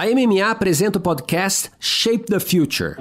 A MMA apresenta o podcast Shape the Future.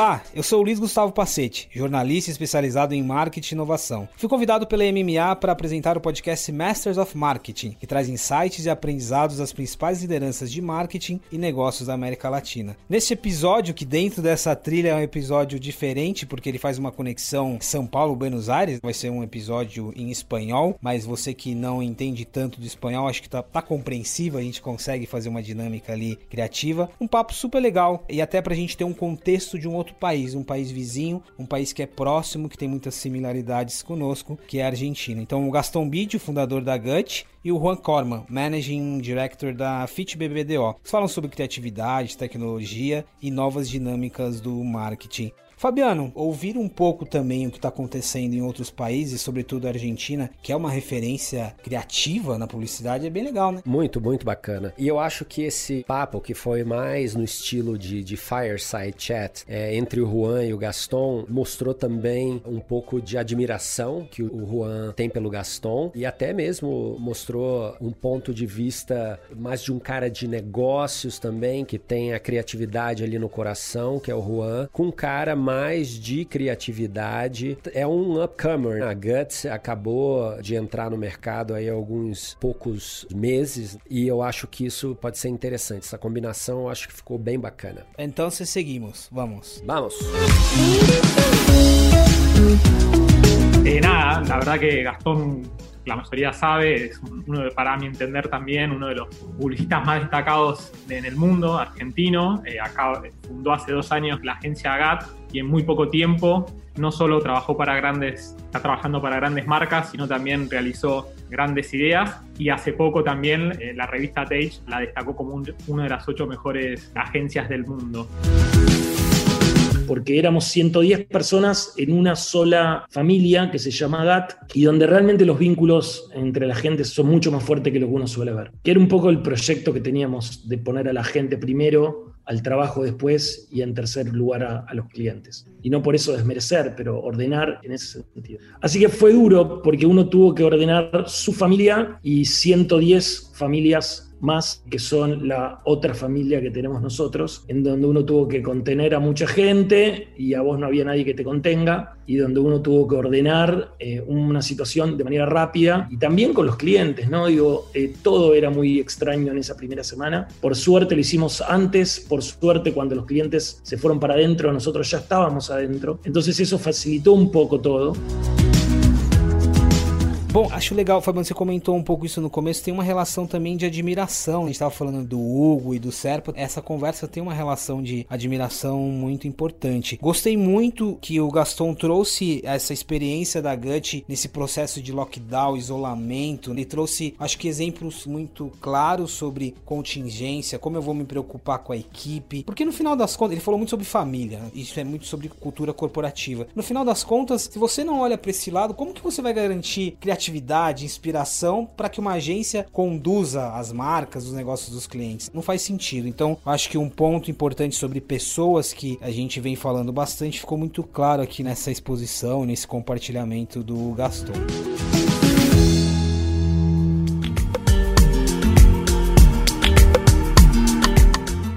Olá, eu sou o Luiz Gustavo Pacete, jornalista especializado em marketing e inovação. Fui convidado pela MMA para apresentar o podcast Masters of Marketing, que traz insights e aprendizados das principais lideranças de marketing e negócios da América Latina. Neste episódio, que dentro dessa trilha é um episódio diferente, porque ele faz uma conexão São Paulo-Buenos Aires, vai ser um episódio em espanhol, mas você que não entende tanto de espanhol, acho que tá, tá compreensível, a gente consegue fazer uma dinâmica ali criativa. Um papo super legal e até pra gente ter um contexto de um outro país, um país vizinho, um país que é próximo, que tem muitas similaridades conosco, que é a Argentina. Então, o Gaston Bidio, fundador da GUT, e o Juan Corman, Managing Director da Fit BBDO. Eles falam sobre criatividade, tecnologia e novas dinâmicas do marketing. Fabiano, ouvir um pouco também o que está acontecendo em outros países, sobretudo a Argentina, que é uma referência criativa na publicidade, é bem legal, né? Muito, muito bacana. E eu acho que esse papo, que foi mais no estilo de, de fireside chat é, entre o Juan e o Gaston, mostrou também um pouco de admiração que o Juan tem pelo Gaston e até mesmo mostrou um ponto de vista mais de um cara de negócios também, que tem a criatividade ali no coração, que é o Juan, com um cara mais mais de criatividade. É um upcomer. A Guts acabou de entrar no mercado aí há alguns poucos meses e eu acho que isso pode ser interessante. Essa combinação eu acho que ficou bem bacana. Então, se seguimos, vamos. Vamos. Eh, nada, la verdad que Gastón la mayoría sabe, es uno de, para mi entender también uno de los publicistas más destacados en el mundo, argentino. Eh, acá fundó hace dos años la agencia GAT y en muy poco tiempo no solo trabajó para grandes, está trabajando para grandes marcas, sino también realizó grandes ideas. Y hace poco también eh, la revista Tage la destacó como un, una de las ocho mejores agencias del mundo porque éramos 110 personas en una sola familia que se llama GAT y donde realmente los vínculos entre la gente son mucho más fuertes que lo que uno suele ver. Que era un poco el proyecto que teníamos de poner a la gente primero, al trabajo después y en tercer lugar a, a, los clientes. Y no por eso desmerecer, pero ordenar en ese sentido. Así que fue duro porque uno tuvo que ordenar su familia y 110 familias más que son la otra familia que tenemos nosotros, en donde uno tuvo que contener a mucha gente y a vos no había nadie que te contenga, y donde uno tuvo que ordenar eh, una situación de manera rápida y también con los clientes, ¿no? Digo, eh, todo era muy extraño en esa primera semana. Por suerte lo hicimos antes, por suerte cuando los clientes se fueron para adentro, nosotros ya estábamos adentro, entonces eso facilitó un poco todo. Bom, acho legal, Fabiano, você comentou um pouco isso no começo, tem uma relação também de admiração. A gente estava falando do Hugo e do Serpa. Essa conversa tem uma relação de admiração muito importante. Gostei muito que o Gaston trouxe essa experiência da Gut nesse processo de lockdown, isolamento. Ele trouxe, acho que, exemplos muito claros sobre contingência, como eu vou me preocupar com a equipe. Porque no final das contas, ele falou muito sobre família, isso é muito sobre cultura corporativa. No final das contas, se você não olha para esse lado, como que você vai garantir criatividade? Criatividade, inspiração para que uma agência conduza as marcas, os negócios dos clientes. Não faz sentido. Então, acho que um ponto importante sobre pessoas que a gente vem falando bastante ficou muito claro aqui nessa exposição, nesse compartilhamento do Gaston.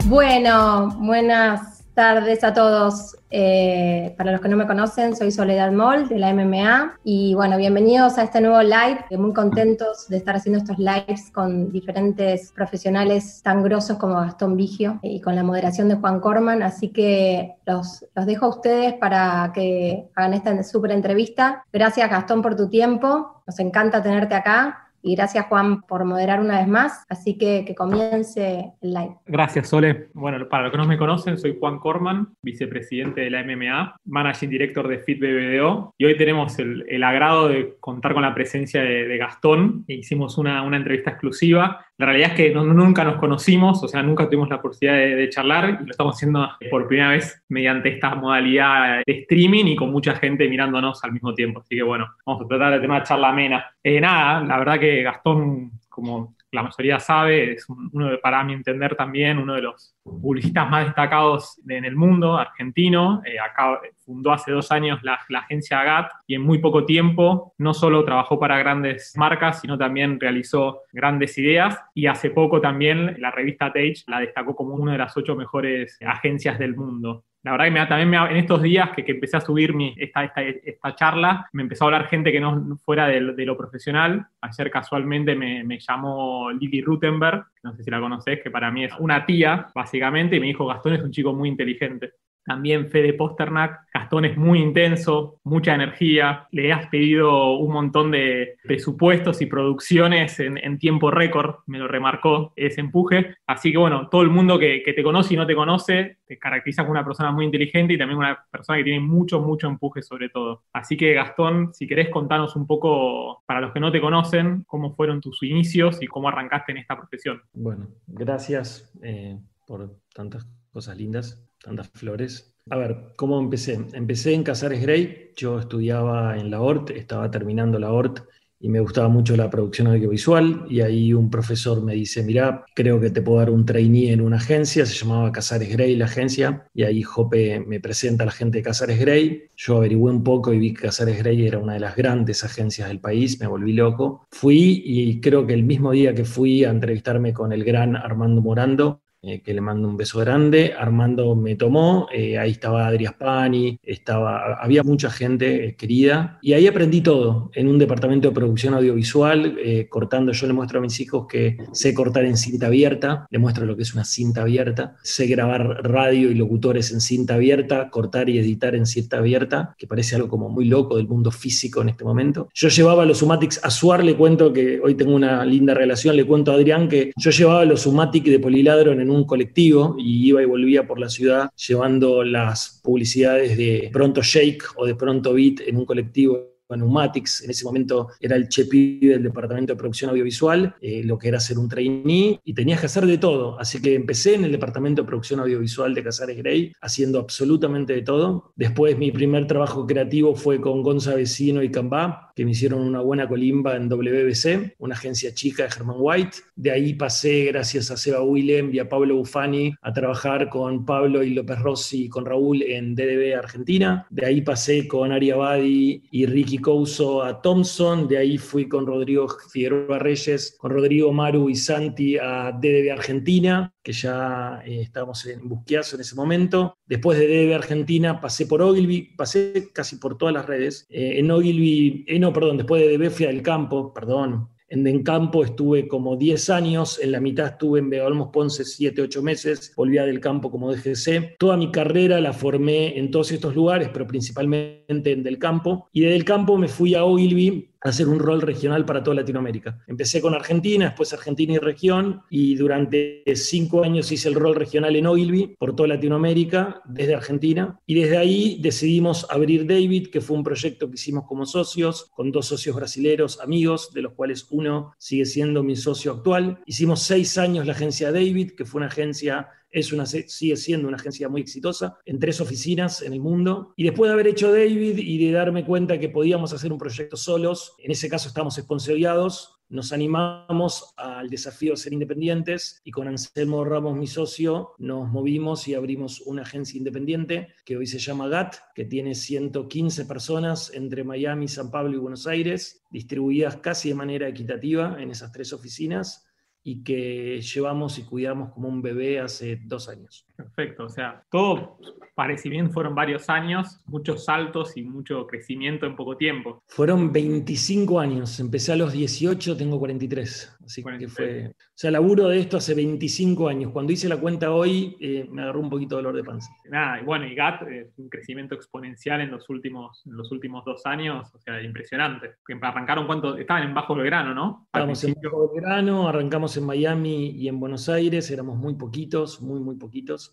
Bueno, buenas tardes a todos. Eh, para los que no me conocen, soy Soledad Moll de la MMA y bueno, bienvenidos a este nuevo live. Muy contentos de estar haciendo estos lives con diferentes profesionales tan grosos como Gastón Vigio y con la moderación de Juan Corman. Así que los, los dejo a ustedes para que hagan esta súper entrevista. Gracias Gastón por tu tiempo. Nos encanta tenerte acá y gracias Juan por moderar una vez más, así que que comience el live. Gracias Sole. Bueno, para los que no me conocen, soy Juan Corman, vicepresidente de la MMA, managing director de Fit BBDO y hoy tenemos el, el agrado de contar con la presencia de, de Gastón. Hicimos una, una, entrevista exclusiva. La realidad es que nunca nos conocimos, o sea, nunca tuvimos la posibilidad de, de, charlar y lo estamos haciendo por primera vez mediante esta modalidad de streaming y con mucha gente mirándonos al mismo tiempo. Así que bueno, vamos a tratar de tener una charla amena. Eh, nada, la verdad que Gastón, como la mayoría sabe, es uno de, para mi entender también, uno de los publicistas más destacados en el mundo, argentino. Eh, acá fundó hace dos años la, agencia GAT y en muy poco tiempo no solo trabajó para grandes marcas, sino también realizó grandes ideas y hace poco también la revista Tage la destacó como una de las ocho mejores agencias del mundo la verdad que también me, en estos días que, empecé a subir mi, esta, esta, esta, charla, me empezó a hablar gente que no fuera de, lo profesional. Ayer casualmente me, llamó Lily Rutenberg, no sé si la conoces, que para mí es una tía, básicamente, y me dijo, Gastón es un chico muy inteligente. También Fede Posternak, Gastón es muy intenso, mucha energía, le has pedido un montón de presupuestos y producciones en, tiempo récord, me lo remarcó ese empuje. Así que bueno, todo el mundo que, te conoce y no te conoce, te caracteriza como una persona muy inteligente y también una persona que tiene mucho, mucho empuje sobre todo. Así que Gastón, si querés contarnos un poco, para los que no te conocen, cómo fueron tus inicios y cómo arrancaste en esta profesión. Bueno, gracias eh, por tantas cosas lindas tantas flores. A ver, ¿cómo empecé? Empecé en Casares Grey, yo estudiaba en la ORT, estaba terminando la ORT y me gustaba mucho la producción audiovisual y ahí un profesor me dice, mira, creo que te puedo dar un trainee en una agencia, se llamaba Casares Grey la agencia, y ahí Jope me presenta a la gente de Casares Grey, yo averigüé un poco y vi que Casares Grey era una de las grandes agencias del país, me volví loco, fui y creo que el mismo día que fui a entrevistarme con el gran Armando Morando, eh, que le mando un beso grande. Armando me tomó, eh, ahí estaba Adriás Pani, estaba, había mucha gente eh, querida y ahí aprendí todo en un departamento de producción audiovisual, cortando. Yo le muestro a mis hijos que sé cortar en cinta abierta, le muestro lo que es una cinta abierta, sé grabar radio y locutores en cinta abierta, cortar y editar en cinta abierta, que parece algo como muy loco del mundo físico en este momento. Yo llevaba los Sumatics a Suar, le cuento que hoy tengo una linda relación, le cuento a Adrián que yo llevaba los Sumatics de Poliladro en un colectivo y iba y volvía por la ciudad llevando las publicidades de Pronto Shake o de Pronto Beat en un colectivo Pneumatics, en ese momento era el chepi del departamento de producción audiovisual, eh, lo que era ser un trainee, y tenías que hacer de todo. Así que empecé en el departamento de producción audiovisual de Casares Grey, haciendo absolutamente de todo. Después mi primer trabajo creativo fue con Gonza Vecino y Cambá, que me hicieron una buena colimba en WBC, una agencia chica de Herman White. De ahí pasé, gracias a Seba Willem y a Pablo Bufani, a trabajar con Pablo y López Rossi y con Raúl en DDB Argentina. De ahí pasé con Ari Abadi y Ricky Couso a Thompson. De ahí fui con Rodrigo Figueroa Reyes, con Rodrigo Maru y Santi a DDB Argentina que ya eh, estábamos en Busquiazo en ese momento. Después de DB Argentina pasé por Ogilvy, pasé casi por todas las redes. Eh, en Ogilvy, eh, no, perdón, después de DB fui al campo, perdón. En Dencampo estuve como 10 años, en la mitad estuve en Olmos Ponce 7, 8 meses, volví a del campo como DGC. Toda mi carrera la formé en todos estos lugares, pero principalmente en Del Campo. Y de Del Campo me fui a Ogilvy hacer un rol regional para toda Latinoamérica. Empecé con Argentina, después Argentina y región, y durante cinco años hice el rol regional en Ogilvy por toda Latinoamérica, desde Argentina, y desde ahí decidimos abrir David, que fue un proyecto que hicimos como socios, con dos socios brasileros amigos, de los cuales uno sigue siendo mi socio actual. Hicimos seis años la agencia David, que fue una agencia es una, sigue siendo una agencia muy exitosa en tres oficinas en el mundo. Y después de haber hecho David y de darme cuenta que podíamos hacer un proyecto solos, en ese caso estamos esponsoriados, nos animamos al desafío de ser independientes y con Anselmo Ramos, mi socio, nos movimos y abrimos una agencia independiente que hoy se llama GAT, que tiene 115 personas entre Miami, San Pablo y Buenos Aires, distribuidas casi de manera equitativa en esas tres oficinas y que llevamos y cuidamos como un bebé hace dos años. Perfecto, o sea, todo parece bien, fueron varios años, muchos saltos y mucho crecimiento en poco tiempo. Fueron 25 años, empecé a los 18, tengo 43, así que fue... O sea, laburo de esto hace 25 años, cuando hice la cuenta hoy eh, me agarró un poquito de dolor de panza. Nada, y bueno, y GAT es un crecimiento exponencial en los últimos, en los últimos dos años, o sea, impresionante. Arrancaron cuánto, estaban en Bajo Belgrano, ¿no? Estábamos en Bajo Belgrano, arrancamos en Miami y en Buenos Aires, éramos muy poquitos, muy, muy poquitos.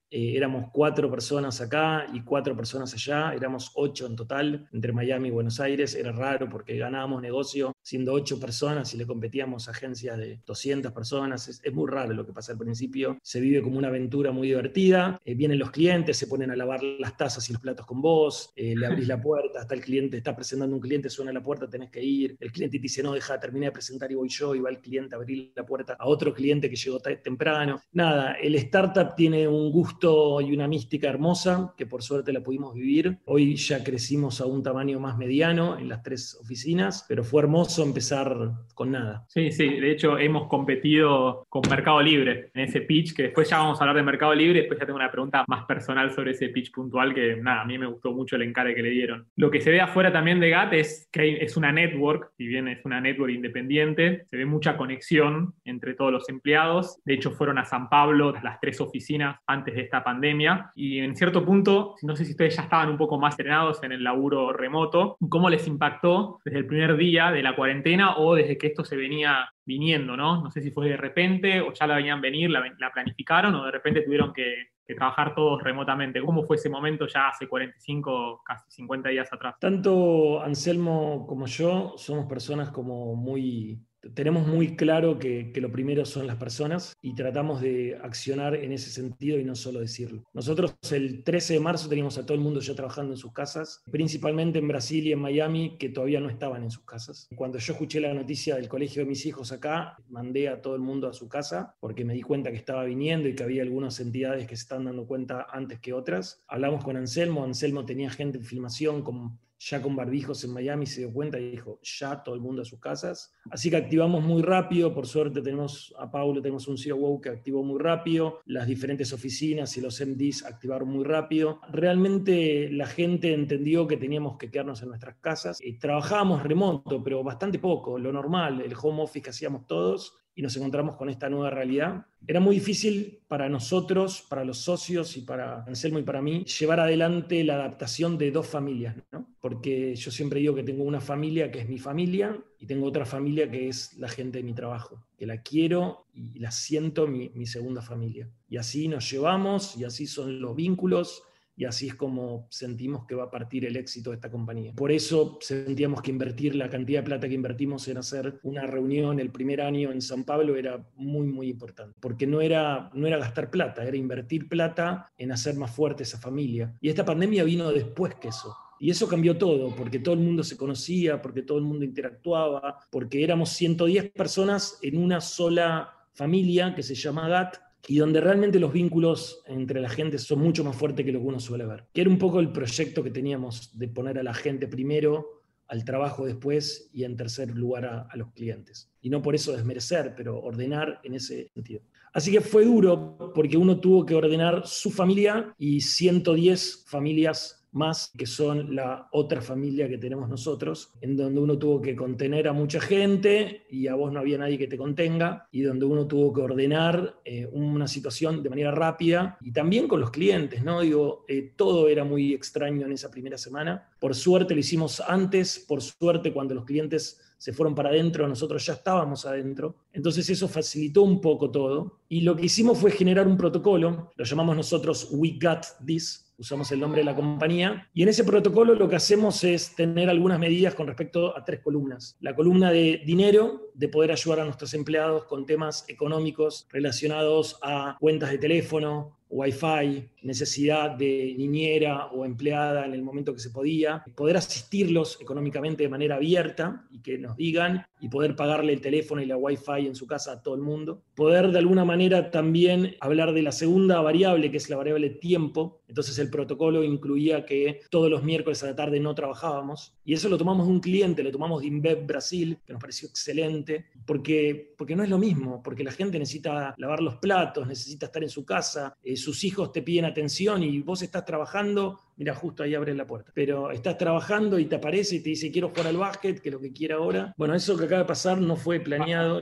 eh, éramos cuatro personas acá y cuatro personas allá, éramos ocho en total, entre Miami y Buenos Aires, era raro porque ganábamos negocio siendo ocho personas y le competíamos a agencias de 200 personas, es, muy raro lo que pasa al principio, se vive como una aventura muy divertida, eh, vienen los clientes, se ponen a lavar las tazas y los platos con vos, eh, le abrís la puerta, está el cliente, está presentando un cliente, suena la puerta, tenés que ir, el cliente te dice, no, deja, terminé de presentar y voy yo, y va el cliente a abrir la puerta a otro cliente que llegó temprano. Nada, el startup tiene un gusto y una mística hermosa que por suerte la pudimos vivir. Hoy ya crecimos a un tamaño más mediano en las tres oficinas, pero fue hermoso empezar con nada. Sí, sí, de hecho hemos competido con Mercado Libre en ese pitch, que después ya vamos a hablar de Mercado Libre, después ya tengo una pregunta más personal sobre ese pitch puntual que nada, a mí me gustó mucho el encare que le dieron. Lo que se ve afuera también de GAT es que es una network, si bien es una network independiente, se ve mucha conexión entre todos los empleados. De hecho, fueron a San Pablo las tres oficinas antes de esta pandemia y en cierto punto, no sé si ustedes ya estaban un poco más entrenados en el laburo remoto, ¿cómo les impactó desde el primer día de la cuarentena o desde que esto se venía viniendo, ¿no? No sé si fue de repente o ya la venían venir, la, planificaron o de repente tuvieron que, que, trabajar todos remotamente. ¿Cómo fue ese momento ya hace 45, casi 50 días atrás? Tanto Anselmo como yo somos personas como muy tenemos muy claro que, lo primero son las personas y tratamos de accionar en ese sentido y no solo decirlo. Nosotros el 13 de marzo teníamos a todo el mundo ya trabajando en sus casas, principalmente en Brasil y en Miami, que todavía no estaban en sus casas. Cuando yo escuché la noticia del colegio de mis hijos acá, mandé a todo el mundo a su casa porque me di cuenta que estaba viniendo y que había algunas entidades que se están dando cuenta antes que otras. Hablamos con Anselmo, Anselmo tenía gente en filmación con ya con barbijos en Miami se dio cuenta y dijo, ya todo el mundo a sus casas. Así que activamos muy rápido, por suerte tenemos a Paulo, tenemos un COO que activó muy rápido, las diferentes oficinas y los MDs activaron muy rápido. Realmente la gente entendió que teníamos que quedarnos en nuestras casas. Y trabajábamos remoto, pero bastante poco, lo normal, el home office que hacíamos todos, y nos encontramos con esta nueva realidad. Era muy difícil para nosotros, para los socios y para Anselmo y para mí, llevar adelante la adaptación de dos familias, ¿no? porque yo siempre digo que tengo una familia que es mi familia y tengo otra familia que es la gente de mi trabajo, que la quiero y la siento mi, mi segunda familia. Y así nos llevamos y así son los vínculos y así es como sentimos que va a partir el éxito de esta compañía. Por eso sentíamos que invertir la cantidad de plata que invertimos en hacer una reunión el primer año en San Pablo era muy, muy importante, porque no era, no era gastar plata, era invertir plata en hacer más fuerte esa familia. Y esta pandemia vino después que eso. Y eso cambió todo, porque todo el mundo se conocía, porque todo el mundo interactuaba, porque éramos 110 personas en una sola familia que se llama GAT, y donde realmente los vínculos entre la gente son mucho más fuertes que lo que uno suele ver. Que era un poco el proyecto que teníamos de poner a la gente primero, al trabajo después y en tercer lugar a, los clientes. Y no por eso desmerecer, pero ordenar en ese sentido. Así que fue duro porque uno tuvo que ordenar su familia y 110 familias más que son la otra familia que tenemos nosotros, en donde uno tuvo que contener a mucha gente y a vos no había nadie que te contenga, y donde uno tuvo que ordenar eh, una situación de manera rápida y también con los clientes, ¿no? Digo, eh, todo era muy extraño en esa primera semana. Por suerte lo hicimos antes, por suerte cuando los clientes se fueron para adentro, nosotros ya estábamos adentro. Entonces eso facilitó un poco todo. Y lo que hicimos fue generar un protocolo, lo llamamos nosotros We Got This, usamos el nombre de la compañía, y en ese protocolo lo que hacemos es tener algunas medidas con respecto a tres columnas. La columna de dinero, de poder ayudar a nuestros empleados con temas económicos relacionados a cuentas de teléfono, Wi-Fi, necesidad de niñera o empleada en el momento que se podía, poder asistirlos económicamente de manera abierta y que nos digan y poder pagarle el teléfono y la Wi-Fi en su casa a todo el mundo. Poder de alguna manera también hablar de la segunda variable, que es la variable tiempo. Entonces el protocolo incluía que todos los miércoles a la tarde no trabajábamos y eso lo tomamos de un cliente, lo tomamos de InBev Brasil, que nos pareció excelente, porque, porque no es lo mismo, porque la gente necesita lavar los platos, necesita estar en su casa, eh, sus hijos te piden atención y vos estás trabajando, mira, justo ahí abres la puerta, pero estás trabajando y te aparece y te dice, quiero jugar al básquet, que es lo que quiera ahora. Bueno, eso que acaba de pasar no fue planeado.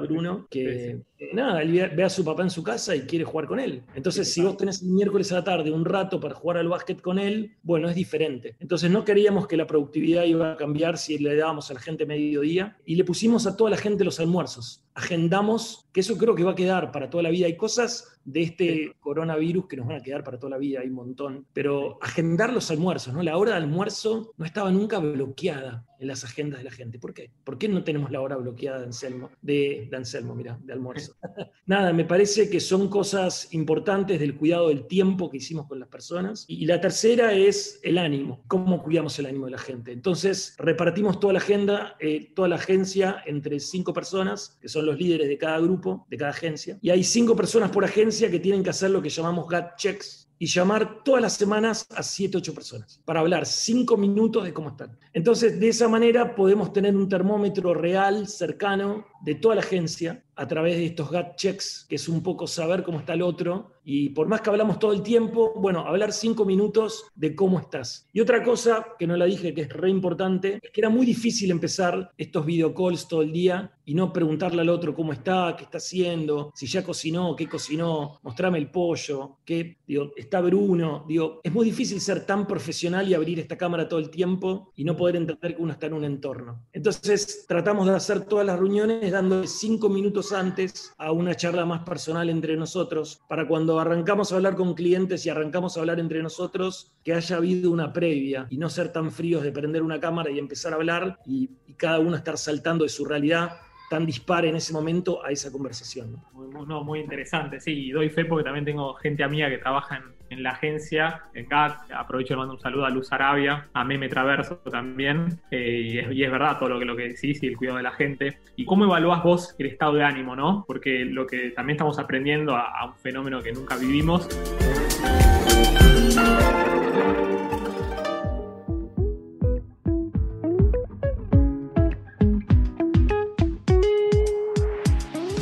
Bruno, que nada, él ve a su papá en su casa y quiere jugar con él. Entonces, si vos tenés el miércoles a la tarde un rato para jugar al básquet con él, bueno, es diferente. Entonces, no queríamos que la productividad iba a cambiar si le dábamos a la gente mediodía y le pusimos a toda la gente los almuerzos. Agendamos, que eso creo que va a quedar para toda la vida. Hay cosas de este coronavirus que nos van a quedar para toda la vida, hay un montón. Pero agendar los almuerzos, ¿no? La hora de almuerzo no estaba nunca bloqueada en las agendas de la gente. ¿Por qué? ¿Por qué no tenemos la hora bloqueada de Anselmo? De, de Anselmo, mira, de almuerzo. Nada, me parece que son cosas importantes del cuidado del tiempo que hicimos con las personas. Y la tercera es el ánimo, cómo cuidamos el ánimo de la gente. Entonces, repartimos toda la agenda, eh, toda la agencia entre cinco personas, que son los líderes de cada grupo, de cada agencia. Y hay cinco personas por agencia que tienen que hacer lo que llamamos GAT checks, y llamar todas las semanas a 7, 8 personas para hablar 5 minutos de cómo están. Entonces, de esa manera podemos tener un termómetro real, cercano, de toda la agencia a través de estos gut checks, que es un poco saber cómo está el otro. Y por más que hablamos todo el tiempo, bueno, hablar cinco minutos de cómo estás. Y otra cosa que no la dije, que es re importante, es que era muy difícil empezar estos video calls todo el día y no preguntarle al otro cómo está, qué está haciendo, si ya cocinó, qué cocinó, mostrame el pollo, qué, digo, está Bruno. Digo, es muy difícil ser tan profesional y abrir esta cámara todo el tiempo y no poder entender que uno está en un entorno. Entonces, tratamos de hacer todas las reuniones dando cinco minutos antes a una charla más personal entre nosotros, para cuando arrancamos a hablar con clientes y arrancamos a hablar entre nosotros, que haya habido una previa y no ser tan fríos de prender una cámara y empezar a hablar y, y cada uno estar saltando de su realidad tan dispare en ese momento a esa conversación. Muy, no, muy interesante, sí, y doy fe porque también tengo gente amiga que trabaja en, la agencia, en CAT, aprovecho y mando un saludo a Luz Arabia, a Meme Traverso también, eh, y, es, verdad todo lo que, lo que decís y el cuidado de la gente. ¿Y cómo evaluás vos el estado de ánimo, no? Porque lo que también estamos aprendiendo a un fenómeno que nunca vivimos.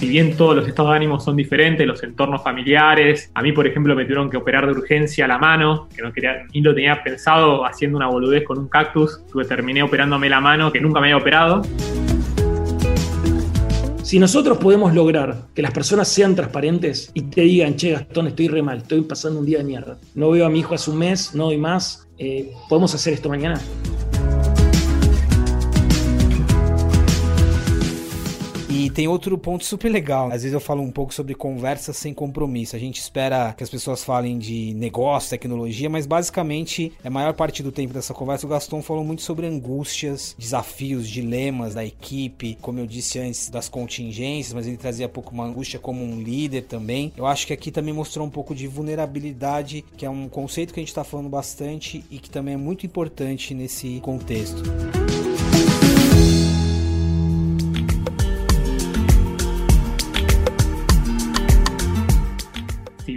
Bien todos los estados de ánimo son diferentes, los entornos familiares, a mí por ejemplo me tuvieron que operar de urgencia la mano, que no quería, ni lo tenía pensado haciendo una boludez con un cactus, tuve, terminé operándome la mano que nunca me había operado. Si nosotros podemos lograr que las personas sean transparentes y te digan, che, Gastón, estoy re mal, estoy pasando un día de mierda, no veo a mi hijo hace un mes, no doy más, eh, ¿podemos hacer esto mañana? E tem outro ponto super legal. Às vezes eu falo um pouco sobre conversas sem compromisso. A gente espera que as pessoas falem de negócio, tecnologia, mas basicamente, a maior parte do tempo dessa conversa, o Gaston falou muito sobre angústias, desafios, dilemas da equipe, como eu disse antes, das contingências, mas ele trazia pouco uma angústia como um líder também. Eu acho que aqui também mostrou um pouco de vulnerabilidade, que é um conceito que a gente está falando bastante e que também é muito importante nesse contexto.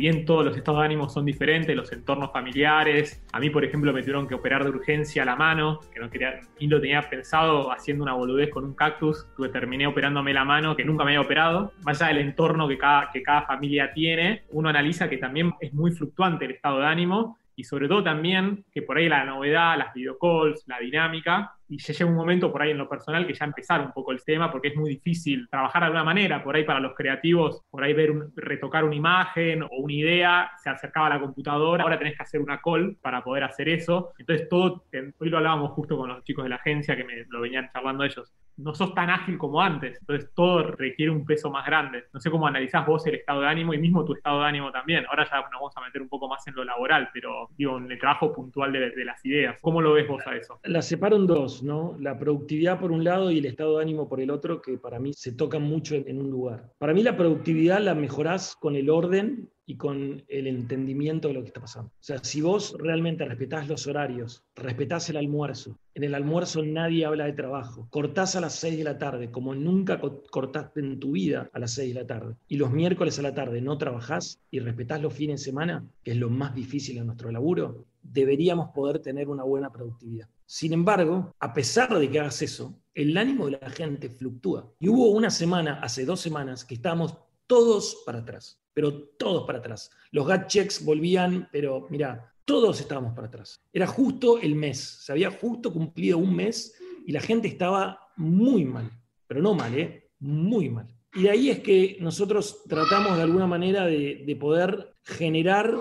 Bien todos los estados de ánimo son diferentes, los entornos familiares, a mí por ejemplo me tuvieron que operar de urgencia la mano, que no quería, ni lo tenía pensado haciendo una boludez con un cactus, tuve, terminé operándome la mano que nunca me había operado, más allá del entorno que cada, que cada familia tiene, uno analiza que también es muy fluctuante el estado de ánimo y sobre todo también que por ahí la novedad, las videocalls, la dinámica, y ya llega un momento por ahí en lo personal que ya empezar un poco el tema porque es muy difícil trabajar de alguna manera, por ahí para los creativos, por ahí ver retocar una imagen o una idea, se acercaba a la computadora, ahora tenés que hacer una call para poder hacer eso, entonces todo, hoy lo hablábamos justo con los chicos de la agencia que me lo venían charlando ellos, no sos tan ágil como antes, entonces todo requiere un peso más grande. No sé cómo analizás vos el estado de ánimo y mismo tu estado de ánimo también. Ahora ya nos vamos a meter un poco más en lo laboral, pero digo, en el trabajo puntual de, de las ideas. ¿Cómo lo ves vos a eso? La separo en dos, ¿no? La productividad por un lado y el estado de ánimo por el otro, que para mí se tocan mucho en, un lugar. Para mí la productividad la mejorás con el orden y con el entendimiento de lo que está pasando. O sea, si vos realmente respetás los horarios, respetás el almuerzo, en el almuerzo nadie habla de trabajo, cortás a las 6 de la tarde, como nunca cortaste en tu vida a las 6 de la tarde, y los miércoles a la tarde no trabajás y respetás los fines de semana, que es lo más difícil en nuestro laburo, deberíamos poder tener una buena productividad. Sin embargo, a pesar de que hagas eso, el ánimo de la gente fluctúa. Y hubo una semana, hace dos semanas, que estábamos todos para atrás, pero todos para atrás. Los gut checks volvían, pero mira, todos estábamos para atrás. Era justo el mes, se había justo cumplido un mes y la gente estaba muy mal, pero no mal, ¿eh? Muy mal. Y de ahí es que nosotros tratamos de alguna manera de, de poder generar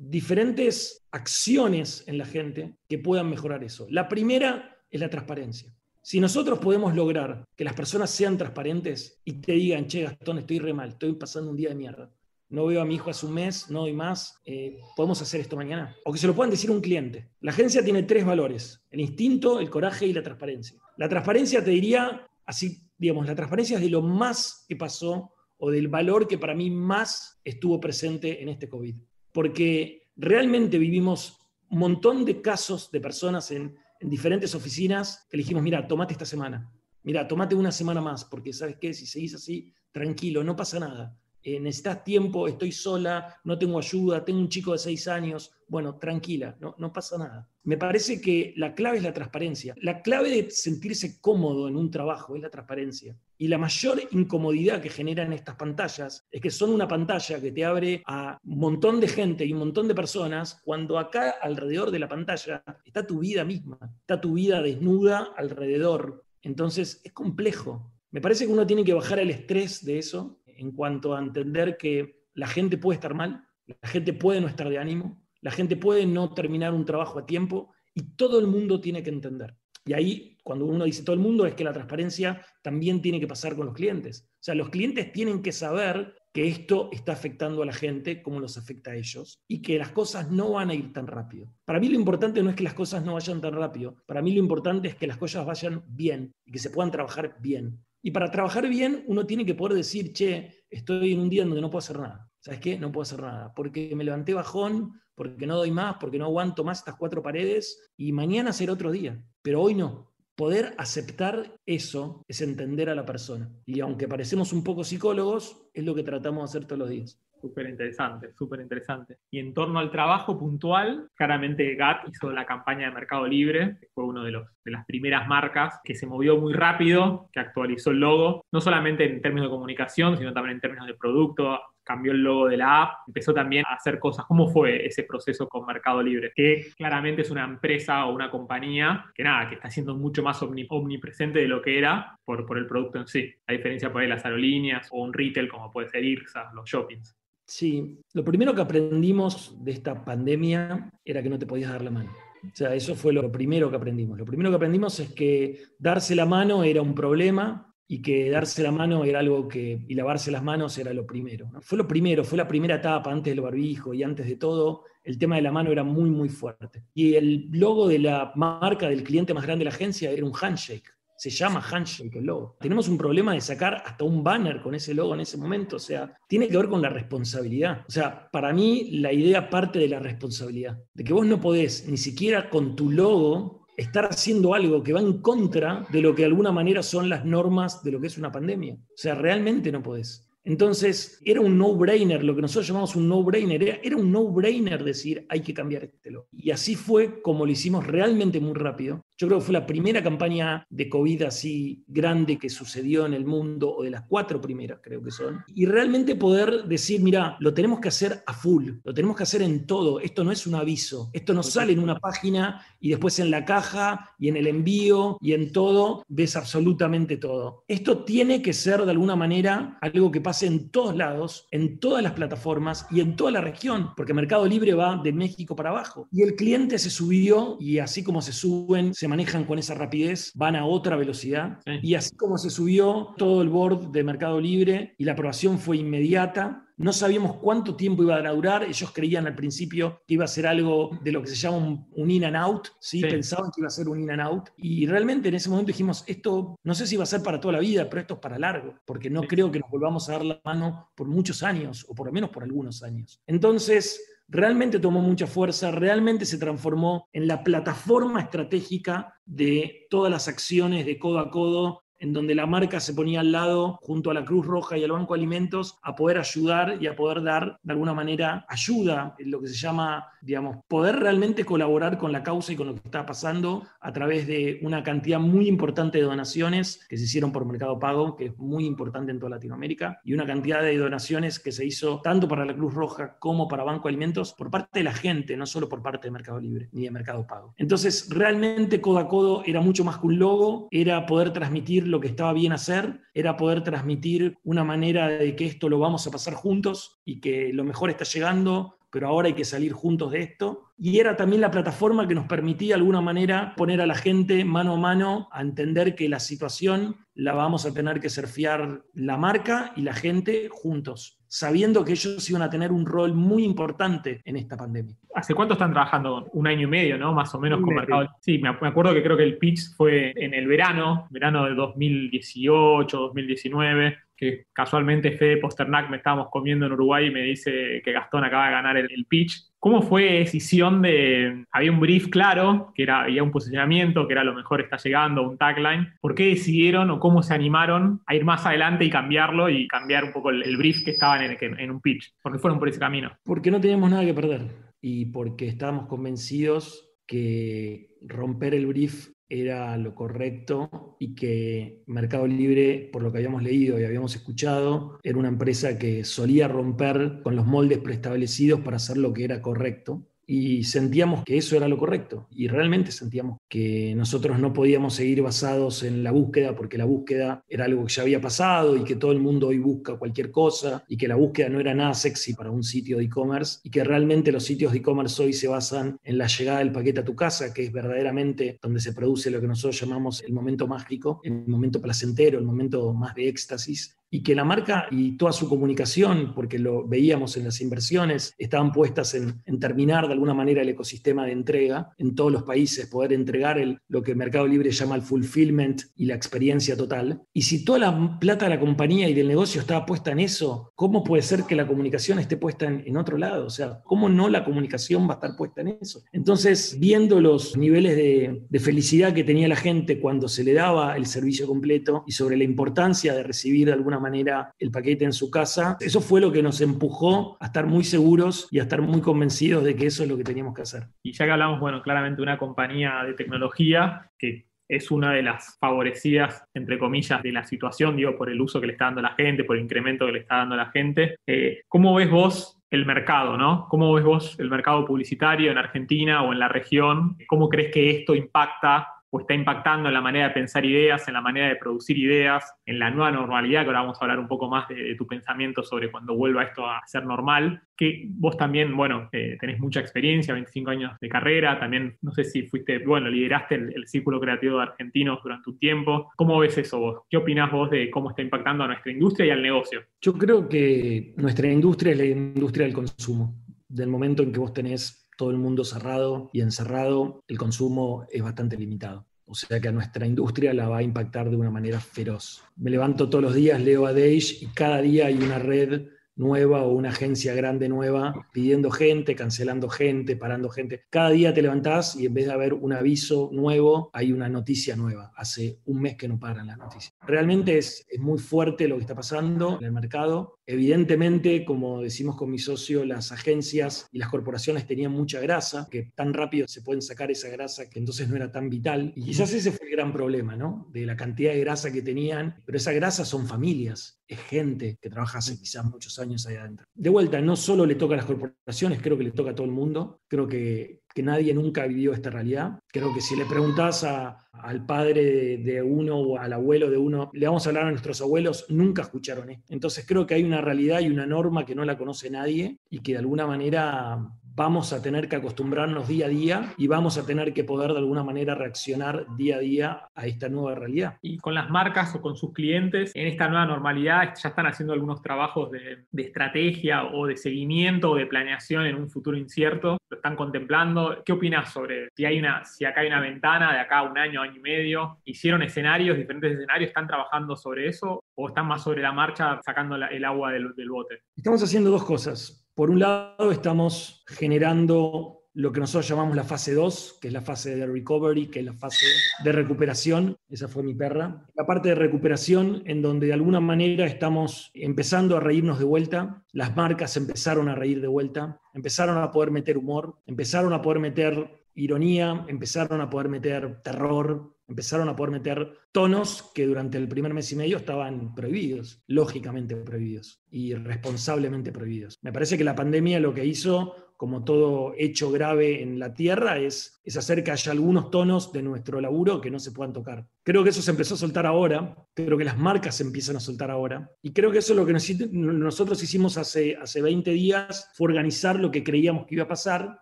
diferentes acciones en la gente que puedan mejorar eso. La primera es la transparencia. Si nosotros podemos lograr que las personas sean transparentes y te digan, che, Gastón, estoy re mal, estoy pasando un día de mierda, no veo a mi hijo hace un mes, no doy más, eh, podemos hacer esto mañana. O que se lo puedan decir a un cliente. La agencia tiene tres valores, el instinto, el coraje y la transparencia. La transparencia te diría, así, digamos, la transparencia es de lo más que pasó o del valor que para mí más estuvo presente en este COVID. Porque realmente vivimos un montón de casos de personas en en diferentes oficinas que dijimos, mira, tomate esta semana, mira, tomate una semana más, porque sabes qué, si seguís así, tranquilo, no pasa nada. Eh, necesitas tiempo, estoy sola, no tengo ayuda, tengo un chico de seis años, bueno, tranquila, no, no pasa nada. Me parece que la clave es la transparencia. La clave de sentirse cómodo en un trabajo es la transparencia. Y la mayor incomodidad que generan estas pantallas es que son una pantalla que te abre a un montón de gente y un montón de personas, cuando acá alrededor de la pantalla está tu vida misma, está tu vida desnuda alrededor. Entonces es complejo. Me parece que uno tiene que bajar el estrés de eso en cuanto a entender que la gente puede estar mal, la gente puede no estar de ánimo, la gente puede no terminar un trabajo a tiempo y todo el mundo tiene que entender. Y ahí, cuando uno dice todo el mundo, es que la transparencia también tiene que pasar con los clientes. O sea, los clientes tienen que saber que esto está afectando a la gente como los afecta a ellos y que las cosas no van a ir tan rápido. Para mí lo importante no es que las cosas no vayan tan rápido, para mí lo importante es que las cosas vayan bien y que se puedan trabajar bien. Y para trabajar bien, uno tiene que poder decir, che, estoy en un día donde no puedo hacer nada. ¿Sabes qué? No puedo hacer nada. Porque me levanté bajón, porque no doy más, porque no aguanto más estas cuatro paredes y mañana será otro día. Pero hoy no. Poder aceptar eso es entender a la persona. Y aunque parecemos un poco psicólogos, es lo que tratamos de hacer todos los días. Súper interesante, súper interesante. Y en torno al trabajo puntual, claramente GAT hizo la campaña de Mercado Libre, que fue una de, de las primeras marcas que se movió muy rápido, que actualizó el logo, no solamente en términos de comunicación, sino también en términos de producto, cambió el logo de la app, empezó también a hacer cosas. ¿Cómo fue ese proceso con Mercado Libre? Que claramente es una empresa o una compañía que nada, que está siendo mucho más omnipresente de lo que era por, por el producto en sí. A diferencia por ahí las aerolíneas o un retail como puede ser IRSA, los shoppings. Sí, lo primero que aprendimos de esta pandemia era que no te podías dar la mano. O sea, eso fue lo primero que aprendimos. Lo primero que aprendimos es que darse la mano era un problema y que darse la mano era algo que, y lavarse las manos era lo primero. Fue lo primero, fue la primera etapa antes del barbijo y antes de todo, el tema de la mano era muy, muy fuerte. Y el logo de la marca del cliente más grande de la agencia era un handshake se llama Handshake el logo. Tenemos un problema de sacar hasta un banner con ese logo en ese momento, o sea, tiene que ver con la responsabilidad. O sea, para mí la idea parte de la responsabilidad, de que vos no podés ni siquiera con tu logo estar haciendo algo que va en contra de lo que de alguna manera son las normas de lo que es una pandemia. O sea, realmente no podés. Entonces, era un no-brainer, lo que nosotros llamamos un no-brainer, era, un no-brainer decir hay que cambiar este logo. Y así fue como lo hicimos realmente muy rápido. Yo creo que fue la primera campaña de COVID así grande que sucedió en el mundo, o de las cuatro primeras creo que son. Y realmente poder decir, mira, lo tenemos que hacer a full, lo tenemos que hacer en todo. Esto no es un aviso, esto no sale en una página y después en la caja y en el envío y en todo ves absolutamente todo. Esto tiene que ser de alguna manera algo que pase en todos lados, en todas las plataformas y en toda la región, porque Mercado Libre va de México para abajo. Y el cliente se subió y así como se suben, se manejan con esa rapidez, van a otra velocidad. Y así como se subió todo el board de Mercado Libre y la aprobación fue inmediata, no sabíamos cuánto tiempo iba a durar. Ellos creían al principio que iba a ser algo de lo que se llama un, in and out. ¿sí? Pensaban que iba a ser un in and out. Y realmente en ese momento dijimos, esto no sé si va a ser para toda la vida, pero esto es para largo, porque no creo que nos volvamos a dar la mano por muchos años, o por lo menos por algunos años. Entonces, realmente tomó mucha fuerza, realmente se transformó en la plataforma estratégica de todas las acciones de codo a codo en donde la marca se ponía al lado junto a la Cruz Roja y al Banco Alimentos a poder ayudar y a poder dar de alguna manera ayuda, en lo que se llama, digamos, poder realmente colaborar con la causa y con lo que está pasando a través de una cantidad muy importante de donaciones que se hicieron por Mercado Pago, que es muy importante en toda Latinoamérica, y una cantidad de donaciones que se hizo tanto para la Cruz Roja como para Banco Alimentos por parte de la gente, no solo por parte de Mercado Libre ni de Mercado Pago. Entonces, realmente codo a codo era mucho más que un logo, era poder transmitir lo que estaba bien hacer era poder transmitir una manera de que esto lo vamos a pasar juntos y que lo mejor está llegando, pero ahora hay que salir juntos de esto. Y era también la plataforma que nos permitía de alguna manera poner a la gente mano a mano a entender que la situación la vamos a tener que surfear la marca y la gente juntos sabiendo que ellos iban a tener un rol muy importante en esta pandemia. ¿Hace cuánto están trabajando? Un año y medio, ¿no? Más o menos con Mercado. Sí, me acuerdo que creo que el pitch fue en el verano, verano de 2018, 2019 que casualmente Fede Posternak me estábamos comiendo en Uruguay y me dice que Gastón acaba de ganar el, pitch. ¿Cómo fue decisión de, había un brief claro, que era, había un posicionamiento, que era lo mejor está llegando, un tagline? ¿Por qué decidieron o cómo se animaron a ir más adelante y cambiarlo y cambiar un poco el, brief que estaba en, en un pitch? ¿Por qué fueron por ese camino? Porque no teníamos nada que perder y porque estábamos convencidos que romper el brief era lo correcto y que Mercado Libre, por lo que habíamos leído y habíamos escuchado, era una empresa que solía romper con los moldes preestablecidos para hacer lo que era correcto y sentíamos que eso era lo correcto y realmente sentíamos que nosotros no podíamos seguir basados en la búsqueda porque la búsqueda era algo que ya había pasado y que todo el mundo hoy busca cualquier cosa y que la búsqueda no era nada sexy para un sitio de e-commerce y que realmente los sitios de e-commerce hoy se basan en la llegada del paquete a tu casa, que es verdaderamente donde se produce lo que nosotros llamamos el momento mágico, el momento placentero, el momento más de éxtasis y que la marca y toda su comunicación, porque lo veíamos en las inversiones, estaban puestas en, terminar de alguna manera el ecosistema de entrega en todos los países, poder entregar el, lo que Mercado Libre llama el fulfillment y la experiencia total. Y si toda la plata de la compañía y del negocio estaba puesta en eso, ¿cómo puede ser que la comunicación esté puesta en, otro lado? O sea, ¿cómo no la comunicación va a estar puesta en eso? Entonces, viendo los niveles de, de felicidad que tenía la gente cuando se le daba el servicio completo y sobre la importancia de recibir de alguna manera el paquete en su casa. Eso fue lo que nos empujó a estar muy seguros y a estar muy convencidos de que eso es lo que teníamos que hacer. Y ya que hablamos, bueno, claramente de una compañía de tecnología que es una de las favorecidas, entre comillas, de la situación, digo, por el uso que le está dando la gente, por el incremento que le está dando la gente. Eh, ¿Cómo ves vos el mercado, ¿no? ¿Cómo ves vos el mercado publicitario en Argentina o en la región? ¿Cómo crees que esto impacta o está impactando en la manera de pensar ideas, en la manera de producir ideas, en la nueva normalidad, que ahora vamos a hablar un poco más de, tu pensamiento sobre cuando vuelva esto a ser normal, que vos también, bueno, eh, tenés mucha experiencia, 25 años de carrera, también no sé si fuiste, bueno, lideraste el, Círculo Creativo de Argentinos durante un tiempo. ¿Cómo ves eso vos? ¿Qué opinás vos de cómo está impactando a nuestra industria y al negocio? Yo creo que nuestra industria es la industria del consumo. Del momento en que vos tenés todo el mundo cerrado y encerrado, el consumo es bastante limitado. O sea que a nuestra industria la va a impactar de una manera feroz. Me levanto todos los días, leo a Dage y cada día hay una red nueva o una agencia grande nueva pidiendo gente, cancelando gente, parando gente. Cada día te levantás y en vez de haber un aviso nuevo, hay una noticia nueva. Hace un mes que no paran las noticias. Realmente es, es muy fuerte lo que está pasando en el mercado. Evidentemente, como decimos con mi socio, las agencias y las corporaciones tenían mucha grasa, que tan rápido se pueden sacar esa grasa que entonces no era tan vital. Y quizás ese fue el gran problema, ¿no? De la cantidad de grasa que tenían. Pero esa grasa son familias es gente que trabaja hace quizás muchos años ahí adentro. De vuelta, no solo le toca a las corporaciones, creo que le toca a todo el mundo. Creo que, que nadie nunca vivió esta realidad. Creo que si le preguntás al padre de, uno o al abuelo de uno, le vamos a hablar a nuestros abuelos, nunca escucharon esto. Entonces creo que hay una realidad y una norma que no la conoce nadie y que de alguna manera vamos a tener que acostumbrarnos día a día y vamos a tener que poder de alguna manera reaccionar día a día a esta nueva realidad. Y con las marcas o con sus clientes, en esta nueva normalidad ya están haciendo algunos trabajos de, estrategia o de seguimiento o de planeación en un futuro incierto. ¿Lo están contemplando? ¿Qué opinas sobre si, hay una, si acá hay una ventana de acá un año, año y medio? ¿Hicieron escenarios, diferentes escenarios? ¿Están trabajando sobre eso? ¿O están más sobre la marcha sacando el agua del, del bote? Estamos haciendo dos cosas. Por un lado, estamos generando lo que nosotros llamamos la fase 2, que es la fase de recovery, que es la fase de recuperación. Esa fue mi perra. La parte de recuperación en donde de alguna manera estamos empezando a reírnos de vuelta. Las marcas empezaron a reír de vuelta, empezaron a poder meter humor, empezaron a poder meter ironía, empezaron a poder meter terror, empezaron a poder meter tonos que durante el primer mes y medio estaban prohibidos, lógicamente prohibidos y responsablemente prohibidos. Me parece que la pandemia lo que hizo como todo hecho grave en la Tierra, es, es hacer que haya algunos tonos de nuestro laburo que no se puedan tocar. Creo que eso se empezó a soltar ahora, creo que las marcas se empiezan a soltar ahora, y creo que eso es lo que nosotros hicimos hace, hace 20 días, fue organizar lo que creíamos que iba a pasar,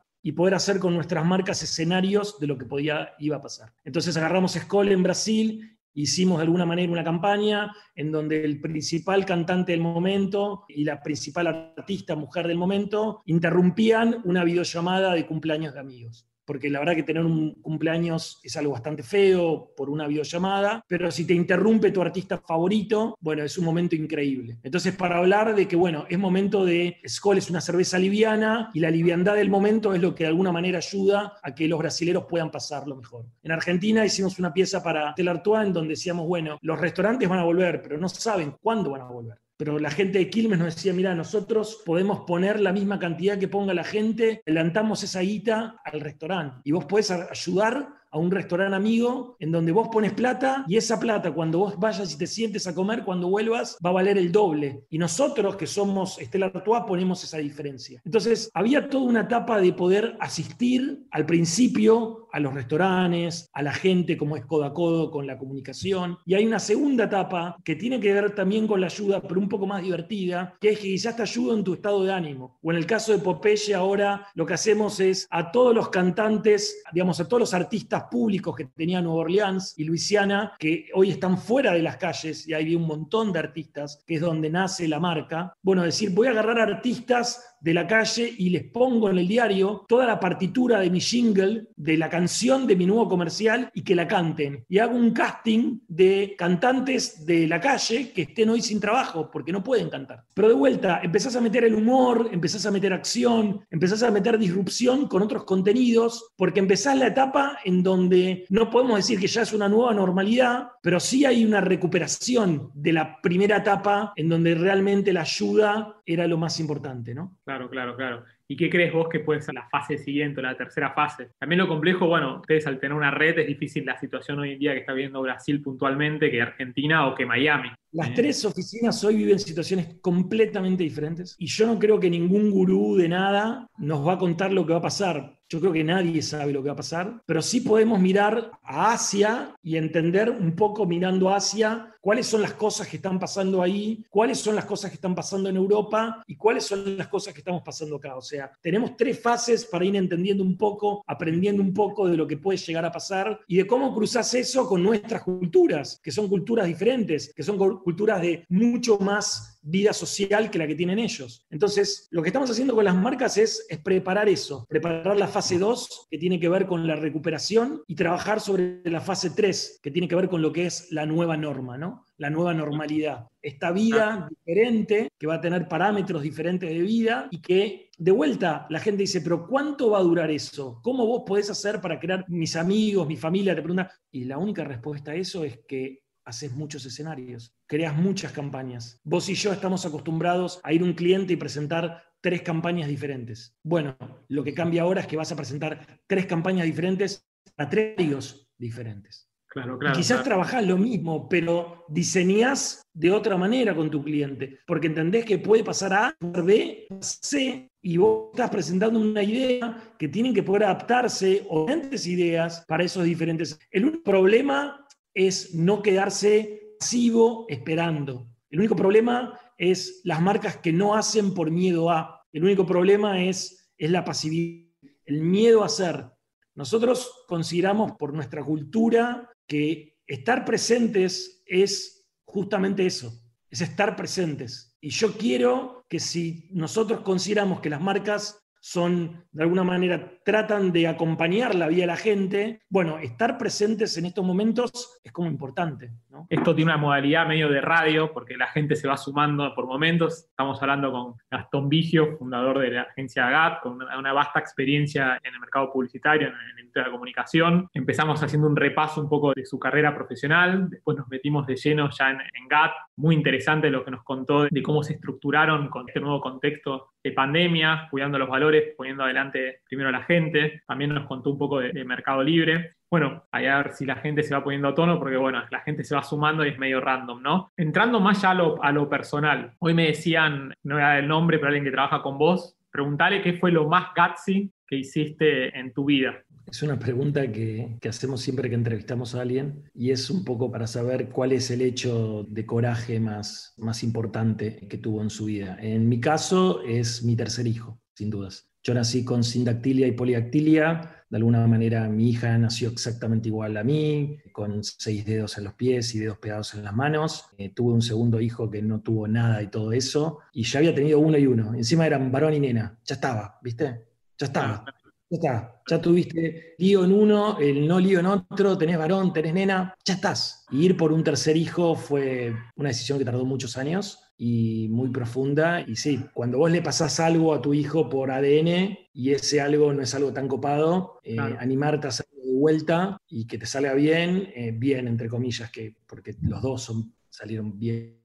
y poder hacer con nuestras marcas escenarios de lo que podía, iba a pasar. Entonces agarramos Skoll en Brasil hicimos de alguna manera una campaña en donde el principal cantante del momento y la principal artista mujer del momento interrumpían una videollamada de cumpleaños de amigos porque la verdad que tener un cumpleaños es algo bastante feo por una videollamada, pero si te interrumpe tu artista favorito, bueno, es un momento increíble. Entonces, para hablar de que, bueno, es momento de, Skoll es una cerveza liviana y la liviandad del momento es lo que de alguna manera ayuda a que los brasileros puedan pasarlo mejor. En Argentina hicimos una pieza para Tel Artois en donde decíamos, bueno, los restaurantes van a volver, pero no saben cuándo van a volver pero la gente de Quilmes nos decía, mira, nosotros podemos poner la misma cantidad que ponga la gente, adelantamos esa guita al restaurante y vos podés ayudar a un restaurante amigo en donde vos pones plata y esa plata cuando vos vayas y te sientes a comer, cuando vuelvas, va a valer el doble. Y nosotros que somos Estela Artois ponemos esa diferencia. Entonces, había toda una etapa de poder asistir al principio a los restaurantes, a la gente como es codo a codo con la comunicación. Y hay una segunda etapa que tiene que ver también con la ayuda, pero un poco más divertida, que es que quizás te ayuda en tu estado de ánimo. O en el caso de Popeye ahora lo que hacemos es a todos los cantantes, digamos, a todos los artistas públicos que tenía Nueva Orleans y Luisiana, que hoy están fuera de las calles, y hay un montón de artistas, que es donde nace la marca. Bueno, decir, voy a agarrar artistas de la calle y les pongo en el diario toda la partitura de mi jingle, de la canción de mi nuevo comercial y que la canten. Y hago un casting de cantantes de la calle que estén hoy sin trabajo porque no pueden cantar. Pero de vuelta, empezás a meter el humor, empezás a meter acción, empezás a meter disrupción con otros contenidos porque empezás la etapa en donde no podemos decir que ya es una nueva normalidad, pero sí hay una recuperación de la primera etapa en donde realmente la ayuda era lo más importante, ¿no? Claro, claro, claro. ¿Y qué crees vos que puede ser la fase siguiente, la tercera fase? También lo complejo, bueno, ustedes al tener una red es difícil la situación hoy en día que está viendo Brasil puntualmente que Argentina o que Miami. Las eh. tres oficinas hoy viven situaciones completamente diferentes y yo no creo que ningún gurú de nada nos va a contar lo que va a pasar. Yo creo que nadie sabe lo que va a pasar, pero sí podemos mirar a Asia y entender un poco mirando Asia cuáles son las cosas que están pasando ahí, cuáles son las cosas que están pasando en Europa y cuáles son las cosas que estamos pasando acá. O sea, tenemos tres fases para ir entendiendo un poco, aprendiendo un poco de lo que puede llegar a pasar y de cómo cruzas eso con nuestras culturas, que son culturas diferentes, que son culturas de mucho más vida social que la que tienen ellos. Entonces, lo que estamos haciendo con las marcas es, es preparar eso, preparar la fase 2, que tiene que ver con la recuperación, y trabajar sobre la fase 3, que tiene que ver con lo que es la nueva norma, ¿no? La nueva normalidad. Esta vida diferente, que va a tener parámetros diferentes de vida y que, de vuelta, la gente dice, pero ¿cuánto va a durar eso? ¿Cómo vos podés hacer para crear mis amigos, mi familia? Te preguntan. Y la única respuesta a eso es que haces muchos escenarios, creas muchas campañas. Vos y yo estamos acostumbrados a ir a un cliente y presentar tres campañas diferentes. Bueno, lo que cambia ahora es que vas a presentar tres campañas diferentes a tres diferentes. Claro, claro, quizás trabajás lo mismo, pero diseñás de otra manera con tu cliente, porque entendés que puede pasar a B, C, y vos estás presentando una idea que tienen que poder adaptarse o diferentes ideas para esos diferentes. El único problema es no quedarse pasivo esperando. El único problema es las marcas que no hacen por miedo a. El único problema es, es la pasividad, el miedo a hacer. Nosotros consideramos por nuestra cultura que estar presentes es justamente eso, es estar presentes. Y yo quiero que si nosotros consideramos que las marcas son, de alguna manera, tratan de acompañar la vida de la gente. Bueno, estar presentes en estos momentos es como importante. Esto tiene una modalidad medio de radio, porque la gente se va sumando por momentos. Estamos hablando con Gastón Vigio, fundador de la agencia GAT, con una, vasta experiencia en el mercado publicitario, en, el industria de la comunicación. Empezamos haciendo un repaso un poco de su carrera profesional, después nos metimos de lleno ya en, GAT, muy interesante lo que nos contó de cómo se estructuraron con este nuevo contexto de pandemia, cuidando los valores, poniendo adelante primero a la gente. También nos contó un poco de, Mercado Libre. Bueno, a ver si la gente se va poniendo a tono, porque bueno, la gente se va sumando y es medio random, ¿no? Entrando más ya a lo, personal. Hoy me decían, no era el nombre, pero alguien que trabaja con vos, preguntarle qué fue lo más gutsy que hiciste en tu vida. Es una pregunta que, hacemos siempre que entrevistamos a alguien y es un poco para saber cuál es el hecho de coraje más, más importante que tuvo en su vida. En mi caso es mi tercer hijo, sin dudas. Yo nací con sindactilia y poliactilia. De alguna manera mi hija nació exactamente igual a mí, con seis dedos en los pies y dedos pegados en las manos. Eh, tuve un segundo hijo que no tuvo nada y todo eso. Y ya había tenido uno y uno. Encima eran varón y nena. Ya estaba, ¿viste? Ya estaba. Ya está, ya tuviste lío en uno, el no lío en otro, tenés varón, tenés nena, ya estás. Y ir por un tercer hijo fue una decisión que tardó muchos años y muy profunda. Y sí, cuando vos le pasás algo a tu hijo por ADN y ese algo no es algo tan copado, eh, claro. animarte a hacerlo de vuelta y que te salga bien, eh, bien entre comillas, que, porque los dos son, salieron bien,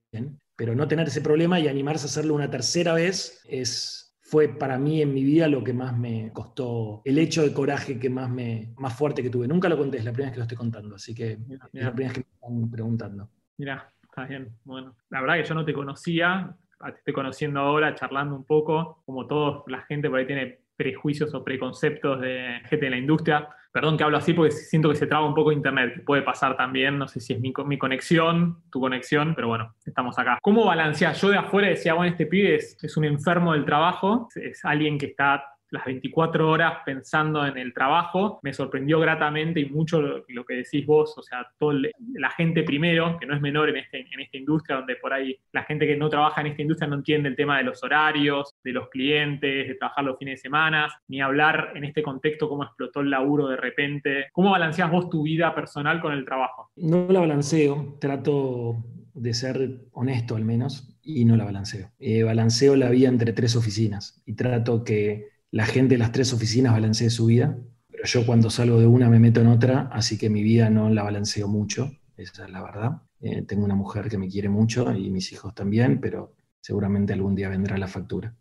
pero no tener ese problema y animarse a hacerlo una tercera vez es fue para mí en mi vida lo que más me costó, el hecho de coraje que más, me, más fuerte que tuve. Nunca lo conté, es la primera vez que lo estoy contando, así que mira, es la primera vez que me están preguntando. Mira, está bien. Bueno, la verdad que yo no te conocía, te estoy conociendo ahora, charlando un poco, como toda la gente por ahí tiene prejuicios o preconceptos de gente de la industria. Perdón que hablo así porque siento que se traba un poco internet, que puede pasar también, no sé si es mi, mi conexión, tu conexión, pero bueno, estamos acá. ¿Cómo balancear? Yo de afuera decía, bueno, este pibe es, un enfermo del trabajo, es alguien que está las 24 horas pensando en el trabajo, me sorprendió gratamente y mucho lo, que decís vos, o sea, toda la gente primero, que no es menor en, este, en esta industria, donde por ahí la gente que no trabaja en esta industria no entiende el tema de los horarios, de los clientes, de trabajar los fines de semana, ni hablar en este contexto cómo explotó el laburo de repente. ¿Cómo balanceás vos tu vida personal con el trabajo? No la balanceo, trato de ser honesto al menos y no la balanceo. Eh, balanceo la vida entre tres oficinas y trato que la gente de las tres oficinas balancee su vida, pero yo cuando salgo de una me meto en otra, así que mi vida no la balanceo mucho, esa es la verdad. Eh, tengo una mujer que me quiere mucho y mis hijos también, pero seguramente algún día vendrá la factura.